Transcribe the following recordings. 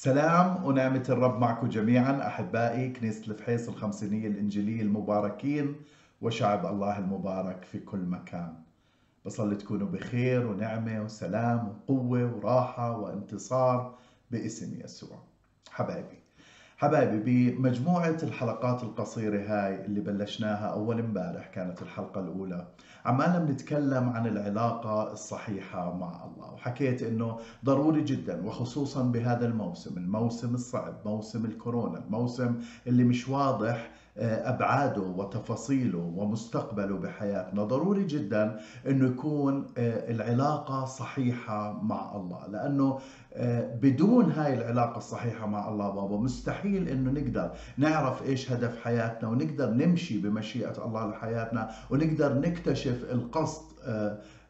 سلام ونعمة الرب معكم جميعا أحبائي كنيسة الفحيص الخمسينية الإنجيلية المباركين وشعب الله المبارك في كل مكان. بصلي تكونوا بخير ونعمة وسلام وقوة وراحة وانتصار باسم يسوع. حبايبي. حبايبي بمجموعة الحلقات القصيرة هاي اللي بلشناها أول امبارح كانت الحلقة الأولى عمالنا بنتكلم عن العلاقة الصحيحة مع الله وحكيت إنه ضروري جدا وخصوصا بهذا الموسم الموسم الصعب موسم الكورونا الموسم اللي مش واضح آه، أبعاده وتفاصيله ومستقبله بحياتنا. ضروري جدا إنه يكون آه، العلاقة صحيحة مع الله لأنه بدون هاي العلاقة الصحيحة مع الله بابا مستحيل إنه نقدر نعرف إيش هدف حياتنا ونقدر نمشي بمشيئة الله لحياتنا ونقدر نكتشف القصد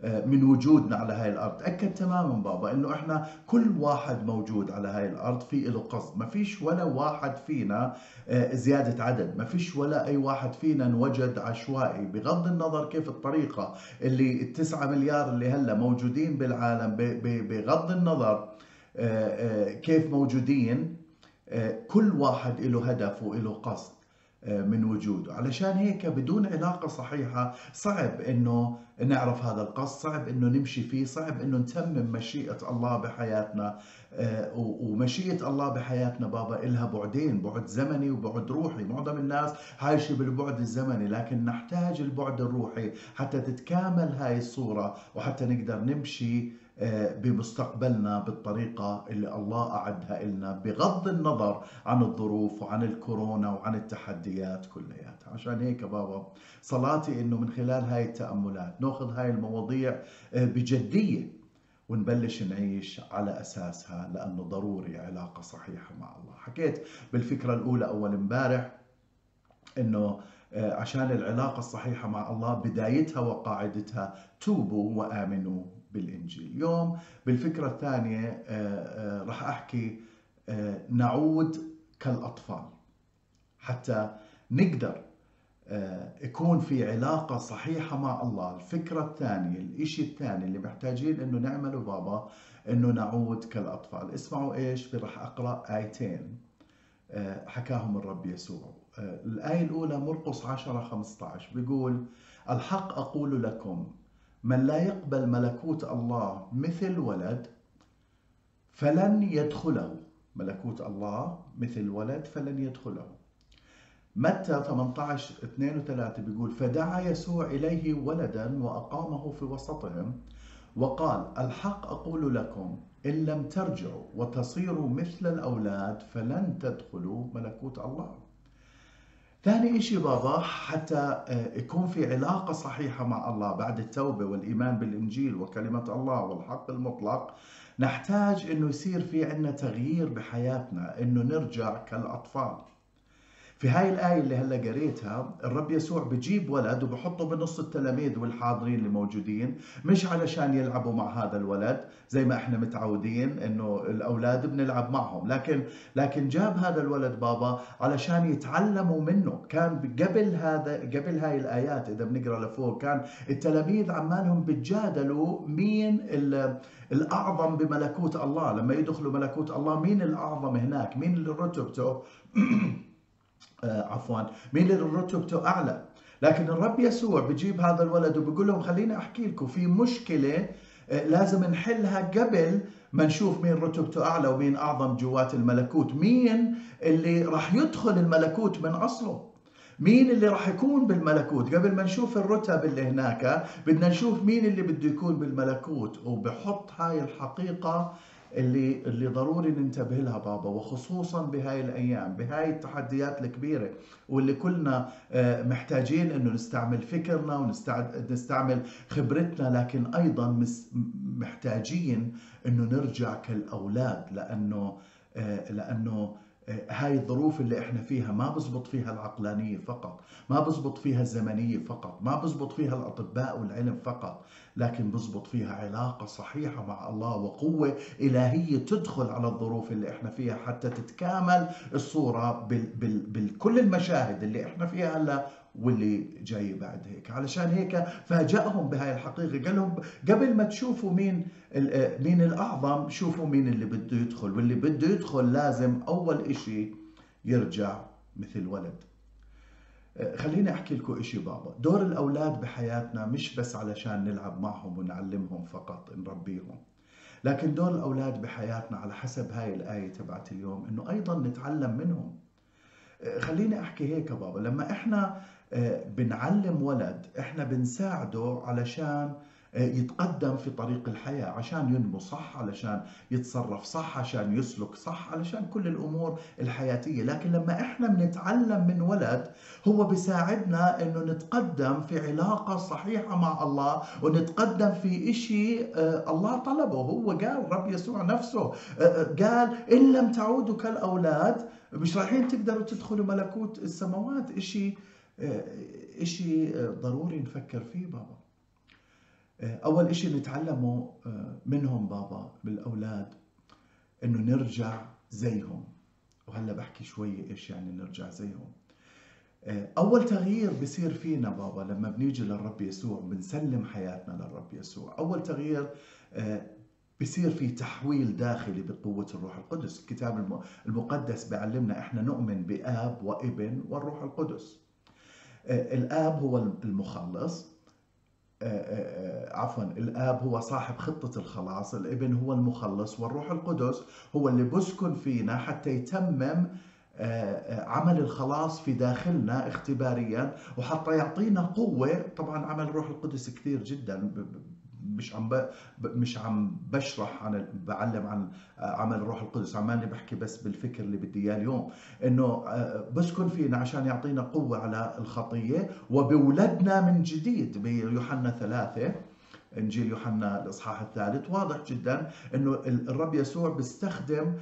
من وجودنا على هاي الأرض. تاكد تماما بابا إنه إحنا كل واحد موجود على هاي الأرض في له قصد. ما فيش ولا واحد فينا آه، زيادة عدد. ما فيش ولا أي واحد فينا انوجد عشوائي. بغض النظر كيف الطريقة اللي التسعة مليار اللي هلا موجودين بالعالم بغض النظر آه، آه، كيف موجودين كل واحد له هدف وله قصد من وجوده. علشان هيك بدون علاقة صحيحة صعب إنه نعرف هذا القصد صعب إنه نمشي فيه صعب إنه نتمم مشيئة الله بحياتنا آه، ومشيئة الله بحياتنا بابا إلها بعدين بعد زمني وبعد روحي. معظم الناس عايشة بالبعد الزمني لكن نحتاج البعد الروحي حتى تتكامل هاي الصورة وحتى نقدر نمشي آه، بمستقبلنا بالطريقة اللي الله أعدها لنا بغض النظر عن الظروف وعن الكورونا وعن التحديات كلياتها. عشان هيك بابا صلاتي إنه من خلال هاي التأملات نأخذ هاي المواضيع آه، بجدية ونبلش نعيش على أساسها لأنه ضروري علاقة صحيحة مع الله. حكيت بالفكرة الأولى أول امبارح أنه آه، عشان العلاقة الصحيحة مع الله بدايتها وقاعدتها توبوا وآمنوا. بالإنجيل. اليوم بالفكرة الثانية آه، آه، راح أحكي نعود كالأطفال حتى نقدر آه، يكون في علاقة صحيحة مع الله. الفكرة الثانية الإشي الثاني اللي محتاجين إنه نعمله بابا إنه نعود كالأطفال. اسمعوا إيش رح أقرأ آيتين آه، حكاهم الرب يسوع. آه، الآية الأولى مرقس 10 15 بيقول الحق أقول لكم من لا يقبل ملكوت الله مثل ولد فلن يدخله. ملكوت الله مثل ولد فلن يدخله. متى 18 2 و3 بيقول فدعا يسوع إليه ولدا وأقامه في وسطهم وقال الحق أقول لكم إن لم ترجعوا وتصيروا مثل الأولاد فلن تدخلوا ملكوت الله. ثاني إشي بابا حتى آه، يكون في علاقة صحيحة مع الله بعد التوبة والإيمان بالإنجيل وكلمة الله والحق المطلق نحتاج إنه يصير في عنا تغيير بحياتنا إنه نرجع كالأطفال. في هاي الآية اللي هلأ قريتها الرب يسوع بجيب ولد وبحطه بنص التلاميذ والحاضرين اللي موجودين مش علشان يلعبوا مع هذا الولد زي ما إحنا متعودين إنه الأولاد بنلعب معهم لكن لكن جاب هذا الولد بابا علشان يتعلموا منه. كان قبل هذا قبل هاي الآيات إذا بنقرأ لفوق كان التلاميذ عمالهم بتجادلوا مين الأعظم بملكوت الله. لما يدخلوا ملكوت الله مين الأعظم هناك؟ مين اللي رتبته عفوا. مين اللي رتبته أعلى؟ لكن الرب يسوع بجيب هذا الولد وبيقول لهم خليني أحكي لكم في مشكلة آه، لازم نحلها قبل ما نشوف مين رتبته أعلى ومين أعظم جوات الملكوت. مين اللي راح يدخل الملكوت من اصله مين اللي راح يكون بالملكوت؟ قبل ما نشوف الرتب اللي هناك بدنا نشوف مين اللي بده يكون بالملكوت. وبحط هاي الحقيقة اللي اللي ضروري ننتبه لها بابا وخصوصا بهاي الأيام بهاي التحديات الكبيرة واللي كلنا آه، محتاجين إنه نستعمل فكرنا ونستعمل خبرتنا لكن أيضا محتاجين إنه نرجع كالأولاد لأنه آه، لأنه هاي الظروف اللي إحنا فيها ما بزبط فيها العقلانية فقط ما بزبط فيها الزمنية فقط ما بزبط فيها الأطباء والعلم فقط لكن بزبط فيها علاقة صحيحة مع الله وقوة إلهية تدخل على الظروف اللي إحنا فيها حتى تتكامل الصورة بال بال بكل المشاهد اللي إحنا فيها هلأ واللي جاي بعد هيك. علشان هيك فاجأهم بهاي الحقيقة. قال لهم قبل ما تشوفوا مين مين الأعظم شوفوا مين اللي بده يدخل. واللي بده يدخل لازم أول إشي يرجع مثل ولد. خليني أحكي لكم إشي بابا. دور الأولاد بحياتنا مش بس علشان نلعب معهم ونعلمهم فقط نربيهم لكن دور الأولاد بحياتنا على حسب هاي الآية تبعت اليوم إنه أيضا نتعلم منهم. خليني أحكي هيك بابا. لما إحنا بنعلم ولد إحنا بنساعده علشان يتقدم في طريق الحياة عشان ينمو صح علشان يتصرف صح عشان يسلك صح علشان كل الأمور الحياتية. لكن لما إحنا بنتعلم من ولد هو بيساعدنا إنه نتقدم في علاقة صحيحة مع الله ونتقدم في إشي الله طلبه. هو قال رب يسوع نفسه قال إن لم تعودوا كالأولاد مش رايحين تقدروا تدخلوا ملكوت السماوات. إشي إشي ضروري نفكر فيه بابا. أول إشي نتعلمه منهم بابا بالأولاد إنه نرجع زيهم. وهلأ بحكي شوي إيش يعني نرجع زيهم. أول تغيير بصير فينا بابا لما بنيجي للرب يسوع بنسلم حياتنا للرب يسوع. أول تغيير بصير في تحويل داخلي بقوة الروح القدس. الكتاب المقدس بيعلمنا إحنا نؤمن بآب وإبن والروح القدس. الآب هو المخلص. عفوا الآب هو صاحب خطة الخلاص الإبن هو المخلص والروح القدس هو اللي بسكن فينا حتى يتمم عمل الخلاص في داخلنا اختباريا وحتى يعطينا قوة. طبعا عمل الروح القدس كثير جدا مش عم. مش عم بشرح عن بعلم عن عمل الروح القدس. عماني بحكي بس بالفكر اللي بدي إياه اليوم. إنه بسكن فينا عشان يعطينا قوة على الخطية وبولدنا من جديد. بيوحنا ثلاثة إنجيل يوحنا الإصحاح الثالث. واضح جدا إنه الرب يسوع بيستخدم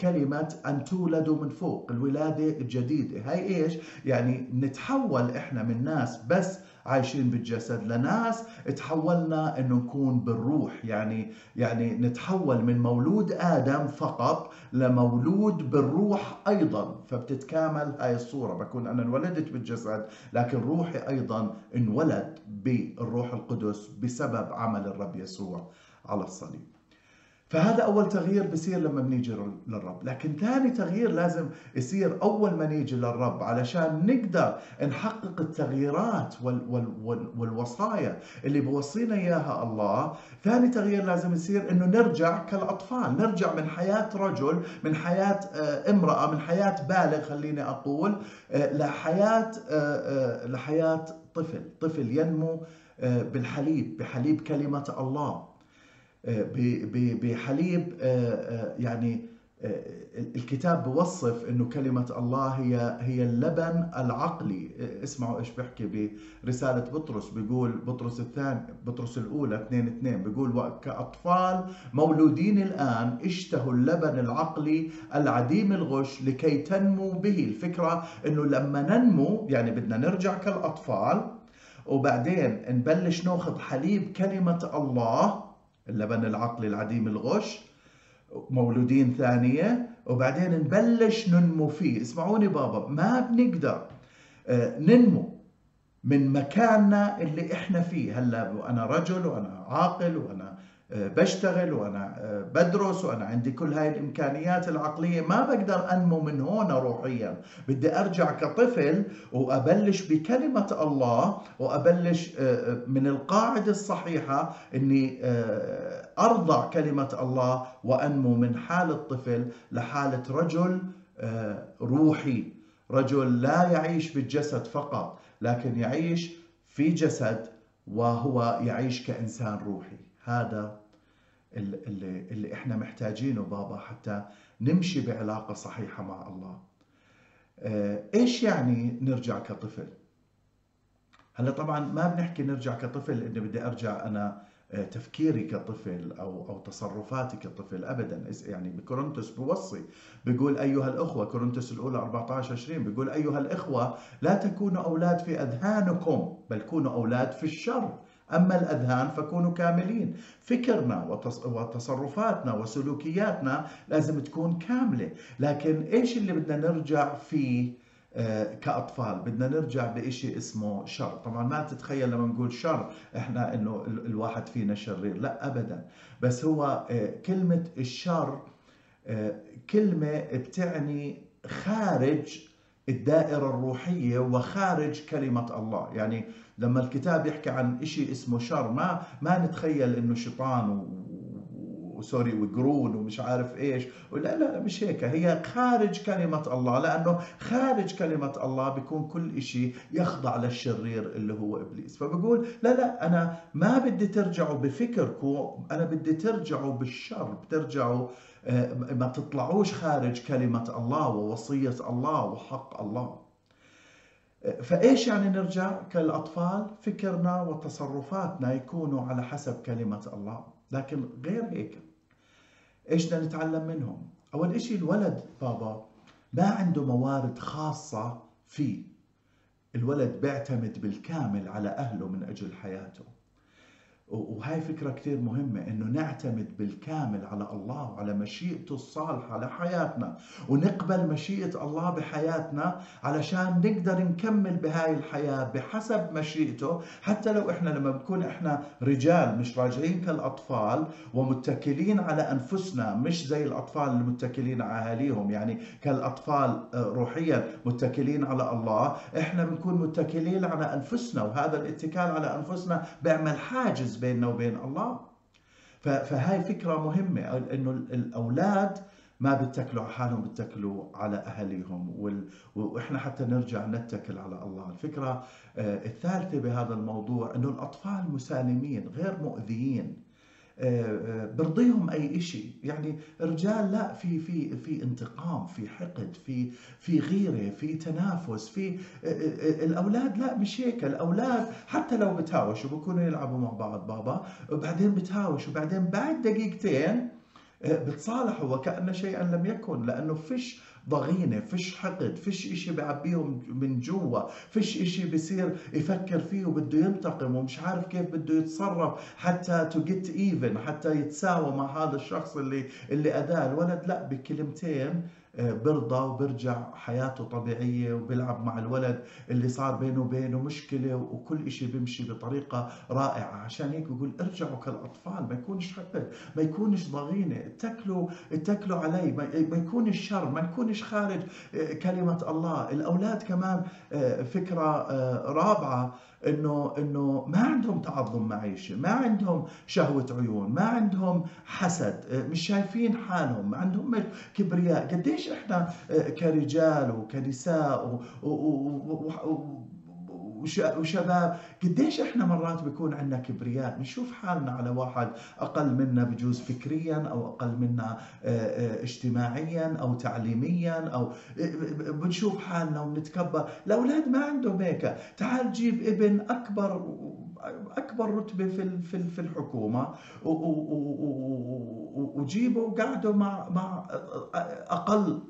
كلمة أن تولدوا من فوق الولادة الجديدة. هاي إيش؟ يعني نتحول إحنا من ناس بس عايشين بالجسد لناس تحولنا إنه نكون بالروح. يعني يعني نتحول من مولود آدم فقط لمولود بالروح أيضا. فبتتكامل هاي الصورة. بكون أنا انولدت بالجسد لكن روحي أيضا انولد بالروح القدس بسبب عمل الرب يسوع على الصليب. فهذا أول تغيير بصير لما بنيجي للرب. لكن ثاني تغيير لازم يصير أول ما نيجي للرب علشان نقدر نحقق التغييرات وال وال وال والوصايا اللي بوصينا إياها الله. ثاني تغيير لازم يصير أنه نرجع كالأطفال نرجع من حياة رجل من حياة امرأة من حياة بالغ خليني أقول لحياة لحياة طفل. طفل ينمو بالحليب بحليب كلمة الله. بحليب يعني الكتاب بوصف إنه كلمة الله هي هي اللبن العقلي. اسمعوا إيش بحكي برسالة بطرس بيقول بطرس الثاني بطرس الأولى 2 2 بيقول كاطفال مولودين الآن اشتهوا اللبن العقلي العديم الغش لكي تنمو به. الفكرة إنه لما ننمو يعني بدنا نرجع كالأطفال وبعدين نبلش ناخذ حليب كلمة الله اللبن العقلي العديم الغش مولودين ثانية وبعدين نبلش ننمو فيه. اسمعوني بابا ما بنقدر ننمو من مكاننا اللي إحنا فيه. هلا أنا رجل وأنا عاقل وأنا بشتغل وأنا بدرس وأنا عندي كل هاي الإمكانيات العقلية. ما بقدر أنمو من هون روحيا. بدي أرجع كطفل وأبلش بكلمة الله وأبلش من القاعدة الصحيحة إني أرضع كلمة الله وأنمو من حاله طفل لحالة رجل روحي. رجل لا يعيش بالجسد فقط لكن يعيش في جسد وهو يعيش كإنسان روحي. هذا اللي, اللي إحنا محتاجينه بابا حتى نمشي بعلاقة صحيحة مع الله. إيش يعني نرجع كطفل؟ هلا طبعا ما بنحكي نرجع كطفل إني بدي أرجع أنا تفكيري كطفل أو أو تصرفاتي كطفل ابدا. يعني بكورنثوس بوصي بيقول أيها الأخوة كورنثوس الأولى 14 20 بيقول أيها الأخوة لا تكونوا أولاد في أذهانكم بل كونوا أولاد في الشر. أما الأذهان فكونوا كاملين. فكرنا وتصرفاتنا وسلوكياتنا لازم تكون كاملة. لكن إيش اللي بدنا نرجع فيه آه، كأطفال؟ بدنا نرجع بإشي اسمه شر. طبعا ما تتخيل لما نقول شر إحنا إنه الواحد فينا شرير. لا أبدا. بس هو آه، كلمة الشر آه، كلمة بتعني خارج الدائرة الروحية وخارج كلمة الله. يعني لما الكتاب يحكي عن إشي اسمه شر ما ما نتخيل إنه شيطان وسوري وقرون ومش عارف إيش. لا لا مش هيك. هي خارج كلمة الله لأنه خارج كلمة الله بيكون كل إشي يخضع للشرير اللي هو إبليس. فبقول لا لا أنا ما بدي ترجعوا بفكركم أنا بدي ترجعوا بالشر بترجعوا آه، ما تطلعوش خارج كلمة الله ووصية الله وحق الله. فإيش يعني نرجع كالأطفال؟ فكرنا وتصرفاتنا يكونوا على حسب كلمة الله. لكن غير هيك. إيش بدنا نتعلم منهم؟ أول إشي الولد بابا ما عنده موارد خاصة فيه. الولد بيعتمد بالكامل على أهله من أجل حياته. وهاي فكرة كثير مهمة إنه نعتمد بالكامل على الله وعلى مشيئته الصالحة لحياتنا ونقبل مشيئة الله بحياتنا علشان نقدر نكمل بهاي الحياة بحسب مشيئته. حتى لو إحنا لما بنكون إحنا رجال مش راجعين كالأطفال ومتكلين على أنفسنا مش زي الأطفال المتكلين على أهاليهم. يعني كالأطفال آه، روحيا متكلين على الله إحنا بنكون متكلين على أنفسنا وهذا الاتكال على أنفسنا بيعمل حاجز بيننا وبين الله. فهاي فكرة مهمة إنه الأولاد ما بيتكلوا على حالهم بيتكلوا على اهاليهم وإحنا حتى نرجع نتكل على الله. الفكرة آه، الثالثة بهذا الموضوع إنه الأطفال مسالمين غير مؤذيين. برضيهم أي شيء يعني رجال لا في في في انتقام في حقد في في غيرة في تنافس في آه، الأولاد لا مش هيك. الأولاد حتى لو بتهاوشوا بكونوا يلعبوا مع بعض بابا. وبعدين بتهاوشوا. وبعدين بعد دقيقتين بتصالحوا وكأن شيئا لم يكن لأنه فيش ضغينة فيش حقد فيش إشي بعبيهم من جوا فيش إشي بصير يفكر فيه وبده ينتقم ومش عارف كيف بده يتصرف حتى to get even حتى يتساوى مع هذا الشخص اللي اللي أداه. الولد لا بكلمتين برضى وبرجع حياته طبيعية وبيلعب مع الولد اللي صار بينه وبينه مشكلة وكل إشي بيمشي بطريقة رائعة. عشان هيك بقول ارجعوا كالأطفال ما يكونش حقد ما يكونش ضغينة اتكلوا اتكلوا علي ما يكونش شر ما يكونش خارج آه، كلمة الله. الأولاد كمان آه، فكرة آه، رابعة إنه إنه ما عندهم تعظم معيشة، ما عندهم شهوة عيون، ما عندهم حسد، مش شايفين حالهم، ما عندهم كبرياء، قديش إحنا كرجال وكنساء و... و... و... وشباب قديش إحنا مرات بيكون عندنا كبرياء؟ نشوف حالنا على واحد أقل منا بجوز فكريا أو أقل منا اجتماعيا أو تعليميا أو بنشوف حالنا ونتكبر. الأولاد ما عندهم هيك. تعال جيب ابن أكبر أكبر رتبة في في الحكومة وجيبه وقعده مع مع أقل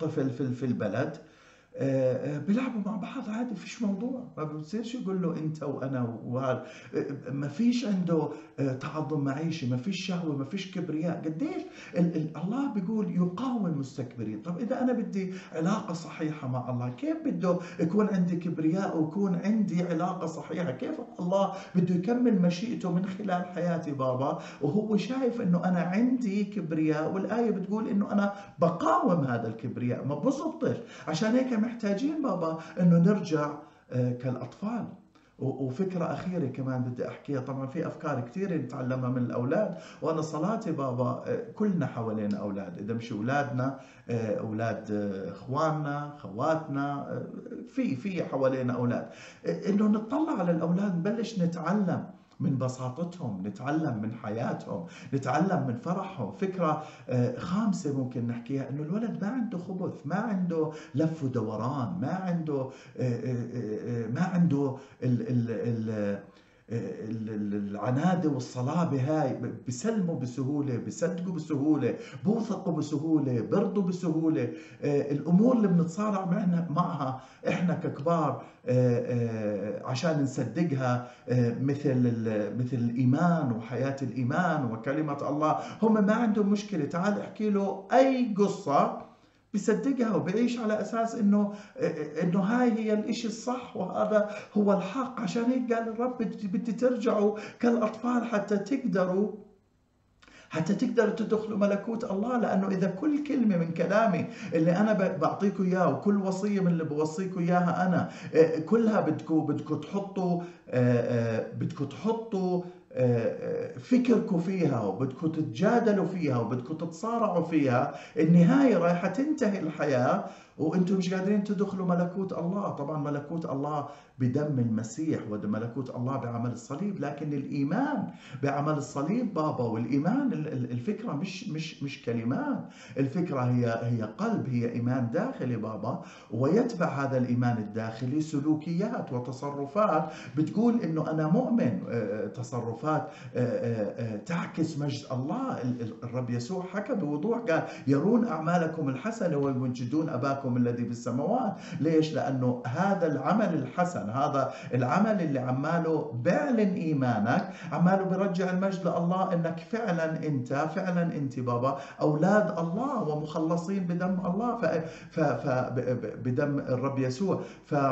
طفل في البلد آه، آه، بيلعبوا مع بعض عادي فيش موضوع. ما بتصيرش يقول له أنت وأنا وهذا. آه، ما فيش عنده تعظم معيشي ما فيش شهوة ما فيش كبرياء. قديش الله بيقول يقاوم المستكبرين. طب إذا أنا بدي علاقة صحيحة مع الله كيف بده يكون عندي كبرياء ويكون عندي علاقة صحيحة؟ كيف الله بده يكمل مشيئته من خلال حياتي بابا؟ وهو شايف إنه أنا عندي كبرياء والآية بتقول إنه أنا بقاوم هذا الكبرياء. ما بزبطش. عشان هيك محتاجين بابا إنه نرجع آه، كالأطفال. وفكرة أخيرة كمان بدي أحكيها. طبعا في أفكار كثيرة نتعلمها من الأولاد وأنا صلاتي بابا آه، كلنا حوالينا أولاد. إذا مش أولادنا آه، أولاد إخواننا خواتنا في في حوالينا أولاد. إنه نطلع على الأولاد نبلش نتعلم. من بساطتهم نتعلم من حياتهم نتعلم من فرحهم. فكرة آه، خامسة ممكن نحكيها أنه الولد ما عنده خبث ما عنده لف ودوران ما عنده آه، آه، ما عنده العنادة والصلابة هاي بسلموا بسهولة بصدقوا بسهولة بوثقوا بسهولة برضوا بسهولة. الأمور اللي بنتصارع معها إحنا ككبار عشان نصدقها مثل مثل الإيمان وحياة الإيمان وكلمة الله. هم ما عندهم مشكلة. تعال احكي له أي قصة بيصدقها وبيعيش على أساس إنه إنه هاي هي الإشي الصح وهذا هو الحق. عشان هيك قال الرب بدي ترجعوا كالأطفال حتى تقدروا حتى تقدروا تدخلوا ملكوت الله. لأنه إذا كل كلمة من كلامي اللي أنا بعطيكم اياه وكل وصية من اللي بوصيكم إياها أنا آه، كلها بدكم بدكم تحطوا آه، آه، بدكم تحطوا فكركم فيها وبدكم تتجادلوا فيها وبدكم تتصارعوا فيها النهاية رايحة تنتهي الحياة وأنتم مش قادرين تدخلوا ملكوت الله. طبعا ملكوت الله بدم المسيح وملكوت الله بعمل الصليب لكن الإيمان بعمل الصليب بابا والإيمان الفكرة مش مش مش كلمات. الفكرة هي هي قلب هي إيمان داخلي بابا ويتبع هذا الإيمان الداخلي سلوكيات وتصرفات. بتقول إنه أنا مؤمن آه، آه، تصرفات آه، تعكس مجد الله. الرب يسوع حكى بوضوح قال يرون أعمالكم الحسنة ويمجدون أباكم الذي بالسماوات ليش؟ لأنه هذا العمل الحسن هذا العمل اللي عماله بيعلن إيمانك عماله بيرجع المجد لله إنك فعلا أنت فعلا أنت بابا أولاد الله ومخلصين بدم الله ف, ف, ف بدم الرب يسوع. ف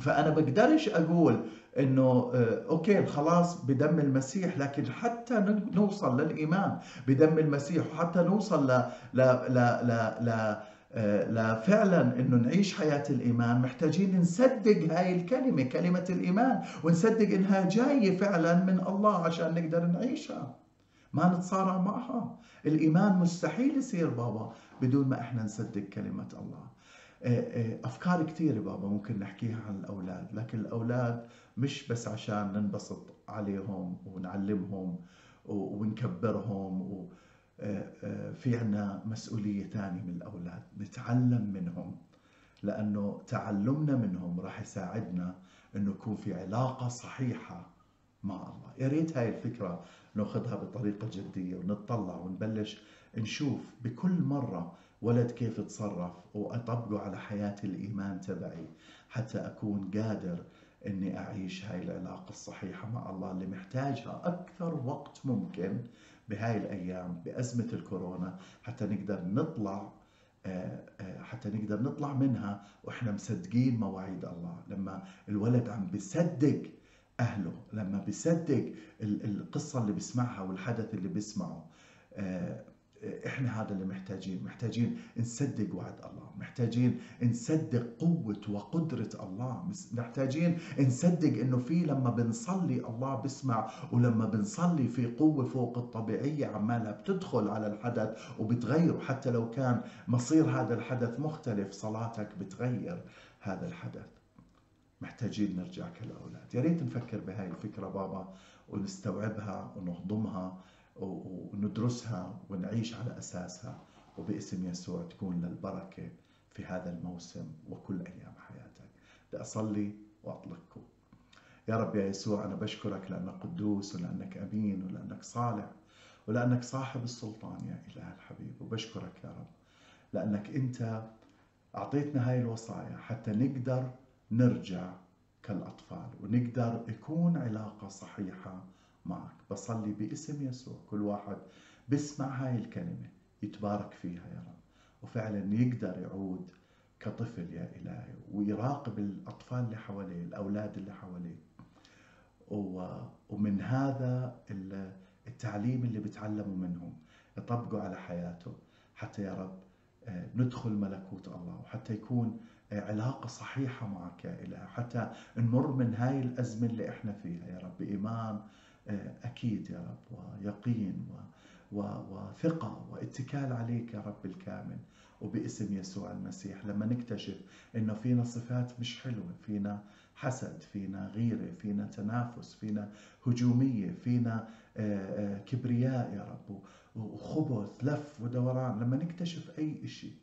فأنا بقدرش أقول إنه آه، أوكي خلاص بدم المسيح لكن حتى نوصل للإيمان بدم المسيح وحتى نوصل ل ل ل ل, ل لا فعلا إنه نعيش حياة الإيمان محتاجين نصدق هاي الكلمة كلمة الإيمان ونصدق إنها جاية فعلا من الله عشان نقدر نعيشها. ما نتصارع معها. الإيمان مستحيل يصير بابا بدون ما إحنا نصدق كلمة الله. أفكار كثيره بابا ممكن نحكيها عن الأولاد لكن الأولاد مش بس عشان ننبسط عليهم ونعلمهم ونكبرهم في عنا مسؤولية ثانية من الأولاد. نتعلم منهم لأنه تعلمنا منهم راح يساعدنا أنه يكون في علاقة صحيحة مع الله. يا ريت هاي الفكرة ناخذها بطريقة جدية ونطلع ونبلش نشوف بكل مرة ولد كيف تصرف وأطبقه على حياة الإيمان تبعي. حتى أكون قادر أني أعيش هاي العلاقة الصحيحة مع الله اللي محتاجها أكثر وقت ممكن بهاي الأيام بأزمة الكورونا حتى نقدر نطلع آه، آه، حتى نقدر نطلع منها وإحنا مصدقين مواعيد الله. لما الولد عم بيصدق أهله لما بيصدق القصة اللي بيسمعها والحدث اللي بيسمعه آه، إحنا هذا اللي محتاجين. محتاجين نصدق وعد الله. محتاجين نصدق قوة وقدرة الله. محتاجين نصدق إنه في لما بنصلي الله بسمع ولما بنصلي في قوة فوق الطبيعية عمالها بتدخل على الحدث وبتغيره حتى لو كان مصير هذا الحدث مختلف صلاتك بتغير هذا الحدث. محتاجين نرجع كالأولاد يا ريت نفكر بهاي الفكرة بابا ونستوعبها ونهضمها. وندرسها ونعيش على أساسها وباسم يسوع تكون للبركة في هذا الموسم وكل أيام حياتك. بدي أصلي وأطلقكم. يا رب يا يسوع أنا بشكرك لأنك قدوس ولأنك أمين ولأنك صالح ولأنك صاحب السلطان يا إله الحبيب. وبشكرك يا رب لأنك أنت أعطيتنا هاي الوصايا حتى نقدر نرجع كالأطفال ونقدر يكون علاقة صحيحة معك. بصلي باسم يسوع. كل واحد بسمع هاي الكلمة. يتبارك فيها يا رب. وفعلا يقدر يعود كطفل يا إلهي ويراقب الأطفال اللي حواليه الأولاد اللي حواليه. ومن هذا التعليم اللي بتعلموا منهم. يطبقوا على حياته حتى يا رب آه، ندخل ملكوت الله وحتى يكون آه، علاقة صحيحة معك يا إله حتى نمر من هاي الأزمة اللي إحنا فيها يا رب. بإيمان أكيد يا رب ويقين وثقة واتكال عليك يا رب الكامل وباسم يسوع المسيح. لما نكتشف إنه فينا صفات مش حلوة فينا حسد فينا غيرة فينا تنافس فينا هجومية فينا آه، آه، كبرياء يا رب وخبث لف ودوران. لما نكتشف أي شيء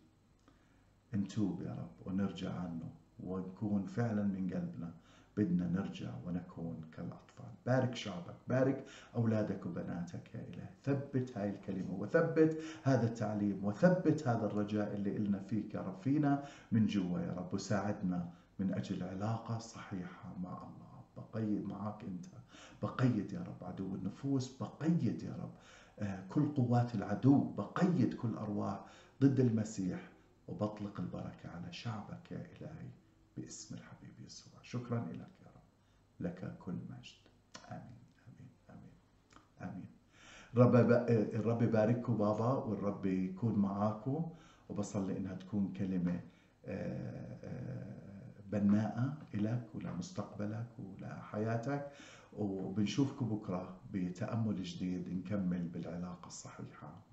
نتوب يا رب ونرجع عنه ونكون فعلا من قلبنا. بدنا نرجع ونكون كالأطفال. بارك شعبك بارك أولادك وبناتك. يا إله ثبت هاي الكلمة وثبت هذا التعليم وثبت هذا الرجاء اللي إلنا فيك يا رب. فينا من جوا يا رب وساعدنا من أجل علاقة صحيحة مع الله. بقيد معك أنت بقيد يا رب عدو النفوس بقيد يا رب آه، كل قوات العدو بقيد كل أرواح ضد المسيح وبطلق البركة على شعبك يا إلهي. باسم الحبيب يسوع. شكرا لك يا رب. لك كل مجد. آمين آمين آمين آمين. رب الرب يبارككم بابا والرب يكون معاكم. وبصلي إنها تكون كلمة آه، آه، بناءة لك ولمستقبلك ولحياتك وبنشوفكم بكرة بتأمل جديد نكمل بالعلاقة الصحيحة